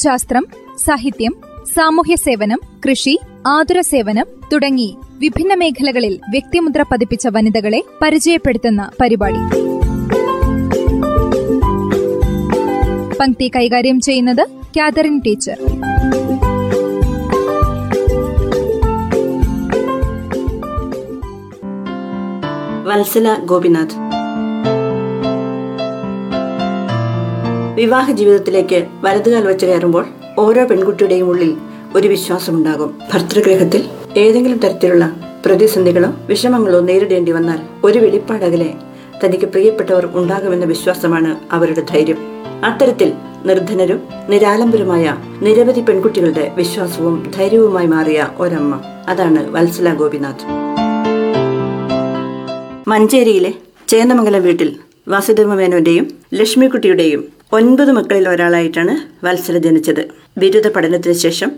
ശാസ്ത്രം സാഹിത്യം സാമൂഹ്യ സേവനം കൃഷി ആതുര സേവനം തുടങ്ങി വിഭിന്ന മേഖലകളിൽ വ്യക്തിമുദ്ര പതിപ്പിച്ച വനിതകളെ പരിചയപ്പെടുത്തുന്ന പരിപാടി. പങ്ക്തി കൈകാര്യം ചെയ്യുന്നത് കാതറിൻ ടീച്ചർ. വത്സല ഗോപിനാഥ്. വിവാഹ ജീവിതത്തിലേക്ക് വലതുകാൽ വെച്ച് കയറുമ്പോൾ ഓരോ പെൺകുട്ടിയുടെയും ഉള്ളിൽ ഒരു വിശ്വാസമുണ്ടാകും. ഭർത്തൃഗ്രഹത്തിൽ ഏതെങ്കിലും തരത്തിലുള്ള പ്രതിസന്ധികളോ വിഷമങ്ങളോ നേരിടേണ്ടി വന്നാൽ ഒരു വെളിപ്പാടകലെ തനിക്ക് പ്രിയപ്പെട്ടവർ ഉണ്ടാകുമെന്ന വിശ്വാസമാണ് അവരുടെ ധൈര്യം. അത്തരത്തിൽ നിർധനരും നിരാലംബരുമായ നിരവധി പെൺകുട്ടികളുടെ വിശ്വാസവും ധൈര്യവുമായി മാറിയ ഒരമ്മ. അതാണ് വത്സല ഗോപിനാഥ്. മഞ്ചേരിയിലെ ചേന്നമംഗലം വീട്ടിൽ വാസുദേവ മേനോന്റെയും ലക്ഷ്മിക്കുട്ടിയുടെയും ഒൻപത് മക്കളിൽ ഒരാളായിട്ടാണ് വത്സല ജനിച്ചത്. ബിരുദ പഠനത്തിന് ശേഷം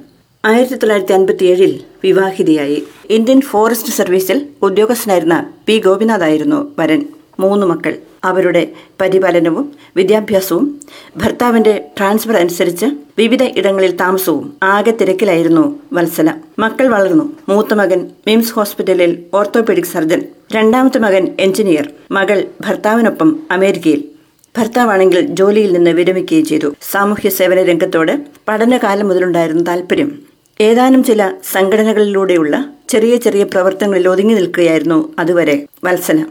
ആയിരത്തി തൊള്ളായിരത്തി അൻപത്തി ഏഴിൽ വിവാഹിതയായി. ഇന്ത്യൻ ഫോറസ്റ്റ് സർവീസിൽ ഉദ്യോഗസ്ഥനായിരുന്ന പി ഗോപിനാഥായിരുന്നു വരൻ. മൂന്ന് മക്കൾ. അവരുടെ പരിപാലനവും വിദ്യാഭ്യാസവും ഭർത്താവിന്റെ ട്രാൻസ്ഫർ അനുസരിച്ച് വിവിധ ഇടങ്ങളിൽ താമസവും ആകെ തിരക്കിലായിരുന്നു വത്സല. മക്കൾ വളർന്നു. മൂത്ത മകൻ മിംസ് ഹോസ്പിറ്റലിൽ ഓർത്തോപെഡിക് സർജൻ. രണ്ടാമത്തെ മകൻ എഞ്ചിനീയർ. മകൾ ഭർത്താവിനൊപ്പം അമേരിക്കയിൽ. ഭർത്താവാണെങ്കിൽ ജോലിയിൽ നിന്ന് വിരമിക്കുകയും ചെയ്തു. സാമൂഹ്യ സേവന രംഗത്തോട് പഠനകാലം മുതലുണ്ടായിരുന്ന താല്പര്യം ഏതാനും ചില സംഘടനകളിലൂടെയുള്ള ചെറിയ ചെറിയ പ്രവർത്തനങ്ങളിൽ ഒതുങ്ങി നിൽക്കുകയായിരുന്നു അതുവരെ വത്സല.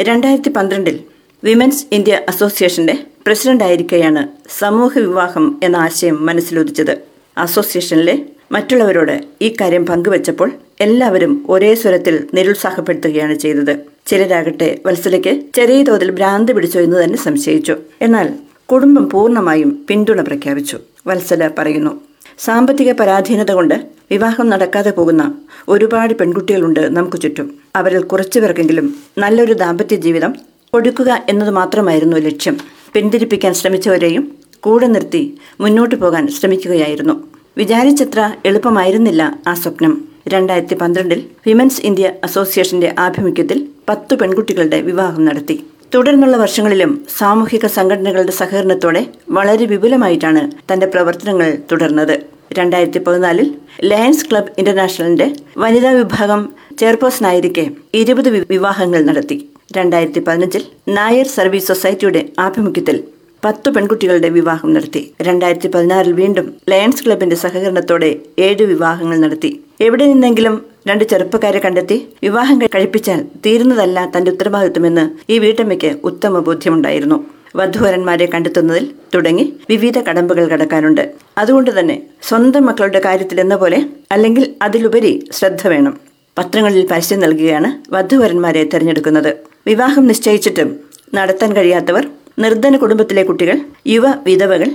രണ്ടായിരത്തി പന്ത്രണ്ടിൽ വിമൻസ് ഇന്ത്യ അസോസിയേഷന്റെ പ്രസിഡന്റായിരിക്കെയാണ് സമൂഹ വിവാഹം എന്ന ആശയം മനസ്സിലുദിച്ചത്. അസോസിയേഷനിലെ മറ്റുള്ളവരോട് ഈ കാര്യം പങ്കുവച്ചപ്പോൾ എല്ലാവരും ഒരേ സ്വരത്തിൽ നിരുത്സാഹപ്പെടുത്തുകയാണ് ചെയ്തത്. ചിലരാകട്ടെ വത്സലയ്ക്ക് ചെറിയ തോതിൽ ഭ്രാന്ത് പിടിച്ചോ എന്ന് തന്നെ സംശയിച്ചു. എന്നാൽ കുടുംബം പൂർണമായും പിന്തുണ പ്രഖ്യാപിച്ചു വത്സല പറയുന്നു. സാമ്പത്തിക പരാധീനത കൊണ്ട് വിവാഹം നടക്കാതെ പോകുന്ന ഒരുപാട് പെൺകുട്ടികളുണ്ട് നമുക്ക് ചുറ്റും. അവരിൽ കുറച്ചു പേർക്കെങ്കിലും നല്ലൊരു ദാമ്പത്യ ജീവിതം കൊടുക്കുക എന്നത് മാത്രമായിരുന്നു ലക്ഷ്യം. പിന്തിരിപ്പിക്കാൻ ശ്രമിച്ചവരെയും കൂടെ നിർത്തി മുന്നോട്ടു പോകാൻ ശ്രമിക്കുകയായിരുന്നു. വിചാരിച്ചത്ര എളുപ്പമായിരുന്നില്ല ആ സ്വപ്നം. രണ്ടായിരത്തി പന്ത്രണ്ടിൽ വിമൻസ് ഇന്ത്യ അസോസിയേഷന്റെ ആഭിമുഖ്യത്തിൽ പത്തു പെൺകുട്ടികളുടെ വിവാഹം നടത്തി. തുടർന്നുള്ള വർഷങ്ങളിലും സാമൂഹിക സംഘടനകളുടെ സഹകരണത്തോടെ വളരെ വിപുലമായിട്ടാണ് തന്റെ പ്രവർത്തനങ്ങൾ തുടർന്നത്. രണ്ടായിരത്തി പതിനാലിൽ ലയൺസ് ക്ലബ് ഇന്റർനാഷണലിന്റെ വനിതാ വിഭാഗം ചെയർപേഴ്സണായിരിക്കെ ഇരുപത് വിവാഹങ്ങൾ നടത്തി. രണ്ടായിരത്തി പതിനഞ്ചിൽ നായർ സർവീസ് സൊസൈറ്റിയുടെ ആഭിമുഖ്യത്തിൽ പത്ത് പെൺകുട്ടികളുടെ വിവാഹം നടത്തി. രണ്ടായിരത്തി പതിനാറിൽ വീണ്ടും ലയൺസ് ക്ലബിന്റെ സഹകരണത്തോടെ ഏഴ് വിവാഹങ്ങൾ നടത്തി. എവിടെ നിന്നെങ്കിലും രണ്ട് ചെറുപ്പക്കാരെ കണ്ടെത്തി വിവാഹം കഴിപ്പിച്ചാൽ തീരുന്നതല്ല തന്റെ ഉത്തരവാദിത്വമെന്ന് ഈ വീട്ടമ്മയ്ക്ക് ഉത്തമ ബോധ്യമുണ്ടായിരുന്നു. വധുവരന്മാരെ കണ്ടെത്തുന്നതിൽ തുടങ്ങി വിവിധ കടമ്പകൾ കടക്കാനുണ്ട് അതുകൊണ്ട് തന്നെ സ്വന്തം മക്കളുടെ കാര്യത്തിൽ എന്ന പോലെ അല്ലെങ്കിൽ അതിലുപരി ശ്രദ്ധ വേണം. പത്രങ്ങളിൽ പരസ്യം നൽകുകയാണ് വധുവരന്മാരെ തിരഞ്ഞെടുക്കുന്നത്. വിവാഹം നിശ്ചയിച്ചിട്ടും നടത്താൻ കഴിയാത്തവർ നിർധന കുടുംബത്തിലെ കുട്ടികൾ യുവ വിധവകൾ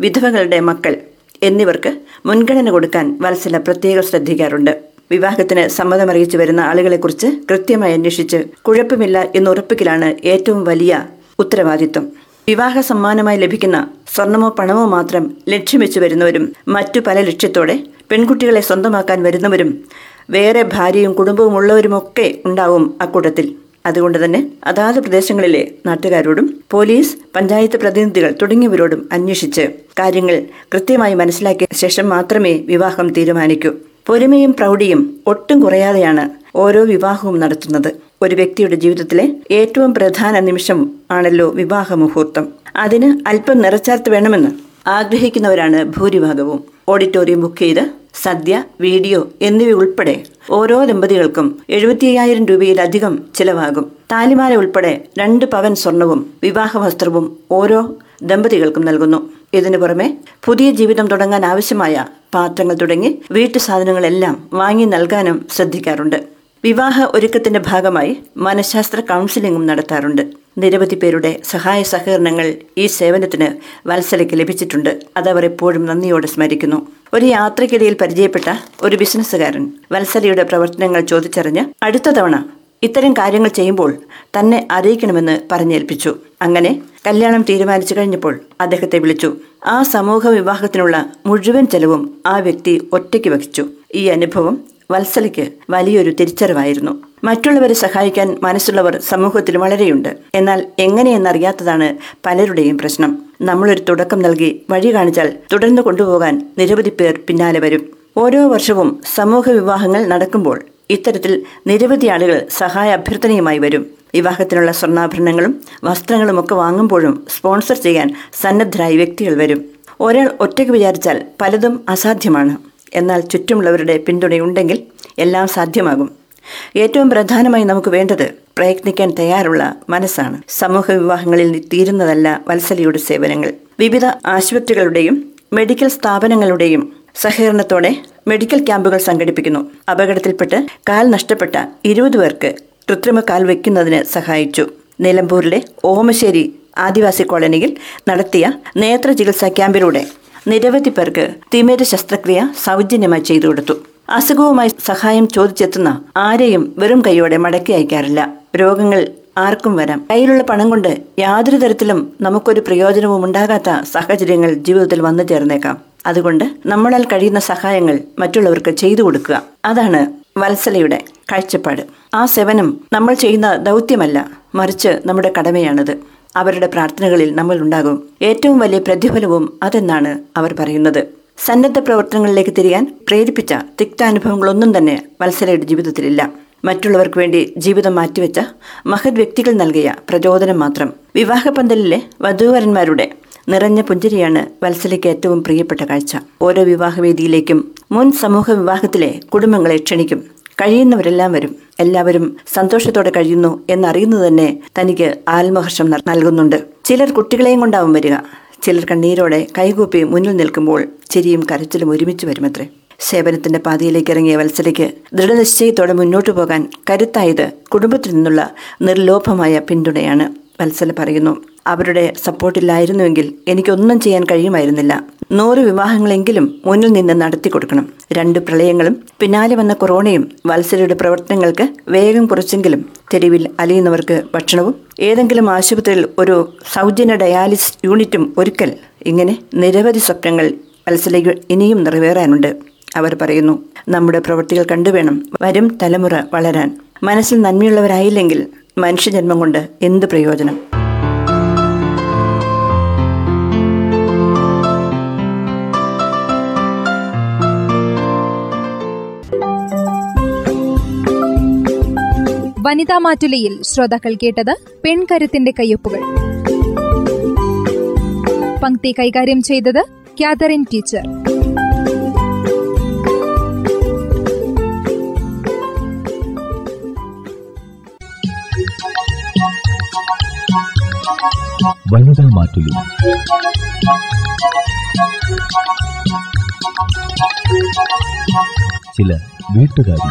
വിധവകളുടെ മക്കൾ എന്നിവർക്ക് മുൻഗണന കൊടുക്കാൻ വത്സല പ്രത്യേകം ശ്രദ്ധിക്കാറുണ്ട്. വിവാഹത്തിന് സമ്മതമറിയിച്ചു വരുന്ന ആളുകളെക്കുറിച്ച് കൃത്യമായി അന്വേഷിച്ച് കുഴപ്പമില്ല എന്ന് ഉറപ്പിക്കലാണ് ഏറ്റവും വലിയ ഉത്തരവാദിത്വം. വിവാഹ സമ്മാനമായി ലഭിക്കുന്ന സ്വർണമോ പണമോ മാത്രം ലക്ഷ്യം വെച്ചു വരുന്നവരും മറ്റു പല ലക്ഷ്യത്തോടെ പെൺകുട്ടികളെ സ്വന്തമാക്കാൻ വരുന്നവരും വേറെ ഭാര്യയും കുടുംബവും ഉള്ളവരുമൊക്കെ ഉണ്ടാവും അക്കൂട്ടത്തിൽ. അതുകൊണ്ട് തന്നെ അതാത് പ്രദേശങ്ങളിലെ നാട്ടുകാരോടും പോലീസ് പഞ്ചായത്ത് പ്രതിനിധികൾ തുടങ്ങിയവരോടും അന്വേഷിച്ച് കാര്യങ്ങൾ കൃത്യമായി മനസ്സിലാക്കിയ ശേഷം മാത്രമേ വിവാഹം തീരുമാനിക്കൂ. പൊരുമയും പ്രൗഢിയും ഒട്ടും കുറയാതെയാണ് ഓരോ വിവാഹവും നടത്തുന്നത്. ഒരു വ്യക്തിയുടെ ജീവിതത്തിലെ ഏറ്റവും പ്രധാന നിമിഷം ആണല്ലോ വിവാഹ മുഹൂർത്തം. അതിന് അല്പം നിറച്ചാർത്ത് വേണമെന്ന് ആഗ്രഹിക്കുന്നവരാണ് ഭൂരിഭാഗവും. ഓഡിറ്റോറിയം ബുക്ക് ചെയ്ത് സദ്യ വീഡിയോ എന്നിവ ഉൾപ്പെടെ ഓരോ ദമ്പതികൾക്കും എഴുപത്തി അയ്യായിരം രൂപയിലധികം ചിലവാകും. താലിമാല ഉൾപ്പെടെ രണ്ട് പവൻ സ്വർണവും വിവാഹ വസ്ത്രവും ഓരോ ദമ്പതികൾക്കും നൽകുന്നു. ഇതിനു പുറമെ പുതിയ ജീവിതം തുടങ്ങാൻ ആവശ്യമായ പാത്രങ്ങൾ തുടങ്ങി വീട്ടു സാധനങ്ങളെല്ലാം വാങ്ങി നൽകാനും ശ്രദ്ധിക്കാറുണ്ട്. വിവാഹ ഒരുക്കത്തിന്റെ ഭാഗമായി മനഃശാസ്ത്ര കൗൺസിലിംഗും നടത്താറുണ്ട്. നിരവധി പേരുടെ സഹായ സഹകരണങ്ങൾ ഈ സേവനത്തിന് വത്സലയ്ക്ക് ലഭിച്ചിട്ടുണ്ട്. അതവർ എപ്പോഴും നന്ദിയോടെ സ്മരിക്കുന്നു. ഒരു യാത്രക്കിടയിൽ പരിചയപ്പെട്ട ഒരു ബിസിനസ്സുകാരൻ വത്സലയുടെ പ്രവർത്തനങ്ങൾ ചോദിച്ചറിഞ്ഞ് അടുത്ത തവണ ഇത്തരം കാര്യങ്ങൾ ചെയ്യുമ്പോൾ തന്നെ അറിയിക്കണമെന്ന് പറഞ്ഞേൽപ്പിച്ചു. അങ്ങനെ കല്യാണം തീരുമാനിച്ചു കഴിഞ്ഞപ്പോൾ അദ്ദേഹത്തെ വിളിച്ചു. ആ സമൂഹ വിവാഹത്തിനുള്ള മുഴുവൻ ചെലവും ആ വ്യക്തി ഒറ്റയ്ക്ക് വഹിച്ചു. ഈ അനുഭവം വത്സലയ്ക്ക് വലിയൊരു തിരിച്ചറിവായിരുന്നു. മറ്റുള്ളവരെ സഹായിക്കാൻ മനസ്സുള്ളവർ സമൂഹത്തിൽ വളരെയുണ്ട്. എന്നാൽ എങ്ങനെയെന്നറിയാത്തതാണ് പലരുടെയും പ്രശ്നം. നമ്മളൊരു തുടക്കം നൽകി വഴി കാണിച്ചാൽ തുടർന്ന് കൊണ്ടുപോകാൻ നിരവധി പേർ പിന്നാലെ വരും. ഓരോ വർഷവും സമൂഹ വിവാഹങ്ങൾ നടക്കുമ്പോൾ ഇത്തരത്തിൽ നിരവധി ആളുകൾ സഹായ അഭ്യർത്ഥനയുമായി വരും. വിവാഹത്തിനുള്ള സ്വർണാഭരണങ്ങളും വസ്ത്രങ്ങളും ഒക്കെ വാങ്ങുമ്പോഴും സ്പോൺസർ ചെയ്യാൻ സന്നദ്ധരായ വ്യക്തികൾ വരും. ഒരാൾ ഒറ്റയ്ക്ക് വിചാരിച്ചാൽ പലതും അസാധ്യമാണ്. എന്നാൽ ചുറ്റുമുള്ളവരുടെ പിന്തുണയുണ്ടെങ്കിൽ എല്ലാം സാധ്യമാകും. ഏറ്റവും പ്രധാനമായി നമുക്ക് വേണ്ടത് പ്രയത്നിക്കാൻ തയ്യാറുള്ള മനസ്സാണ്. സമൂഹ വിവാഹങ്ങളിൽ തീരുന്നതല്ല വത്സലയുടെ സേവനങ്ങൾ. വിവിധ ആശുപത്രികളുടെയും മെഡിക്കൽ സ്ഥാപനങ്ങളുടെയും സഹകരണത്തോടെ മെഡിക്കൽ ക്യാമ്പുകൾ സംഘടിപ്പിക്കുന്നു. അപകടത്തിൽപ്പെട്ട് കാൽ നഷ്ടപ്പെട്ട ഇരുപത് പേർക്ക് കൃത്രിമ കാൽ വയ്ക്കുന്നതിന് സഹായിച്ചു. നിലമ്പൂരിലെ ഓമശ്ശേരി ആദിവാസി കോളനിയിൽ നടത്തിയ നേത്ര ചികിത്സാ ക്യാമ്പിലൂടെ നിരവധി പേർക്ക് തിമിര ശസ്ത്രക്രിയ സൗജന്യമായി ചെയ്തു കൊടുത്തു അസുഖവുമായി സഹായം ചോദിച്ചെത്തുന്ന ആരെയും വെറും കൈയോടെ മടക്കി അയക്കാറില്ല. രോഗങ്ങൾ ആർക്കും വരാം. കയ്യിലുള്ള പണം കൊണ്ട് യാതൊരു തരത്തിലും നമുക്കൊരു പ്രയോജനവും ഉണ്ടാകാത്ത സാഹചര്യങ്ങൾ ജീവിതത്തിൽ വന്നു ചേർന്നേക്കാം. അതുകൊണ്ട് നമ്മളാൽ കഴിയുന്ന സഹായങ്ങൾ മറ്റുള്ളവർക്ക് ചെയ്തു കൊടുക്കുക. അതാണ് വത്സലയുടെ കാഴ്ചപ്പാട്. ആ സേവനം നമ്മൾ ചെയ്യുന്ന ദൗത്യമല്ല മറിച്ച് നമ്മുടെ കടമയാണത്. അവരുടെ പ്രാർത്ഥനകളിൽ നമ്മൾ ഉണ്ടാകും ഏറ്റവും വലിയ പ്രതിഫലവും അതെന്നാണ് അവർ പറയുന്നത്. സന്നദ്ധ പ്രവർത്തനങ്ങളിലേക്ക് തിരിയാൻ പ്രേരിപ്പിച്ച തിക്താനുഭവങ്ങളൊന്നും തന്നെ വത്സലയുടെ ജീവിതത്തിലില്ല. മറ്റുള്ളവർക്ക് വേണ്ടി ജീവിതം മാറ്റിവെച്ച മഹത് വ്യക്തികൾ നൽകിയ പ്രചോദനം മാത്രം. വിവാഹപന്തലിലെ വധൂവരന്മാരുടെ നിറഞ്ഞ പുഞ്ചിരിയാണ് വത്സലയ്ക്ക് ഏറ്റവും പ്രിയപ്പെട്ട കാഴ്ച. ഓരോ വിവാഹവേദിയിലേക്കും മുൻ സമൂഹ വിവാഹത്തിലെ കുടുംബങ്ങളെ ക്ഷണിക്കും. കഴിയുന്നവരെല്ലാം വരും. എല്ലാവരും സന്തോഷത്തോടെ കഴിയുന്നു എന്നറിയുന്നത് തന്നെ തനിക്ക് ആത്മഹർഷം നൽകുന്നുണ്ട്. ചിലർ കുട്ടികളെയും കൊണ്ടാവും വരിക. ചിലർ കണ്ണീരോടെ കൈകൂപ്പി മുന്നിൽ നിൽക്കുമ്പോൾ ചിരിയും കരച്ചിലും ഒരുമിച്ച് വരുമത്രേ. സേവനത്തിന്റെ പാതയിലേക്ക് ഇറങ്ങിയ വത്സലയ്ക്ക് ദൃഢനിശ്ചയത്തോടെ മുന്നോട്ടു പോകാൻ കരുത്തായത് കുടുംബത്തിൽ നിന്നുള്ള നിർലോഭമായ പിന്തുണയാണ് വത്സല പറയുന്നു. അവരുടെ സപ്പോർട്ടില്ലായിരുന്നുവെങ്കിൽ എനിക്കൊന്നും ചെയ്യാൻ കഴിയുമായിരുന്നില്ല. നൂറ് വിവാഹങ്ങളെങ്കിലും മുന്നിൽ നിന്ന് നടത്തി കൊടുക്കണം. രണ്ട് പ്രളയങ്ങളും പിന്നാലെ വന്ന കൊറോണയും വത്സരയുടെ പ്രവർത്തനങ്ങൾക്ക് വേഗം കുറച്ചെങ്കിലും തെരുവിൽ അലിയുന്നവർക്ക് ഭക്ഷണവും ഏതെങ്കിലും ആശുപത്രിയിൽ ഒരു സൗജന്യ ഡയാലിസിസ് യൂണിറ്റും ഒരുക്കൽ. ഇങ്ങനെ നിരവധി സ്വപ്നങ്ങൾ വത്സലയ്ക്ക് ഇനിയും നിറവേറാനുണ്ട്. അവർ പറയുന്നു നമ്മുടെ പ്രവൃത്തികൾ കണ്ടുവേണം വരും തലമുറ വളരാൻ. മനസ്സിൽ നന്മയുള്ളവരായില്ലെങ്കിൽ മനുഷ്യജന്മം കൊണ്ട് എന്ത് പ്രയോജനം? വനിതാ മാറ്റുലയിൽ ശ്രോതാക്കൾ കേട്ടത് പെൺകരുത്തിന്റെ കയ്യൊപ്പുകൾ. പങ്ക്തി കൈകാര്യം ചെയ്തത് കാതറിൻ ടീച്ചർ. വനിതാ മാറ്റുലി ചില വീട്ടുകാരി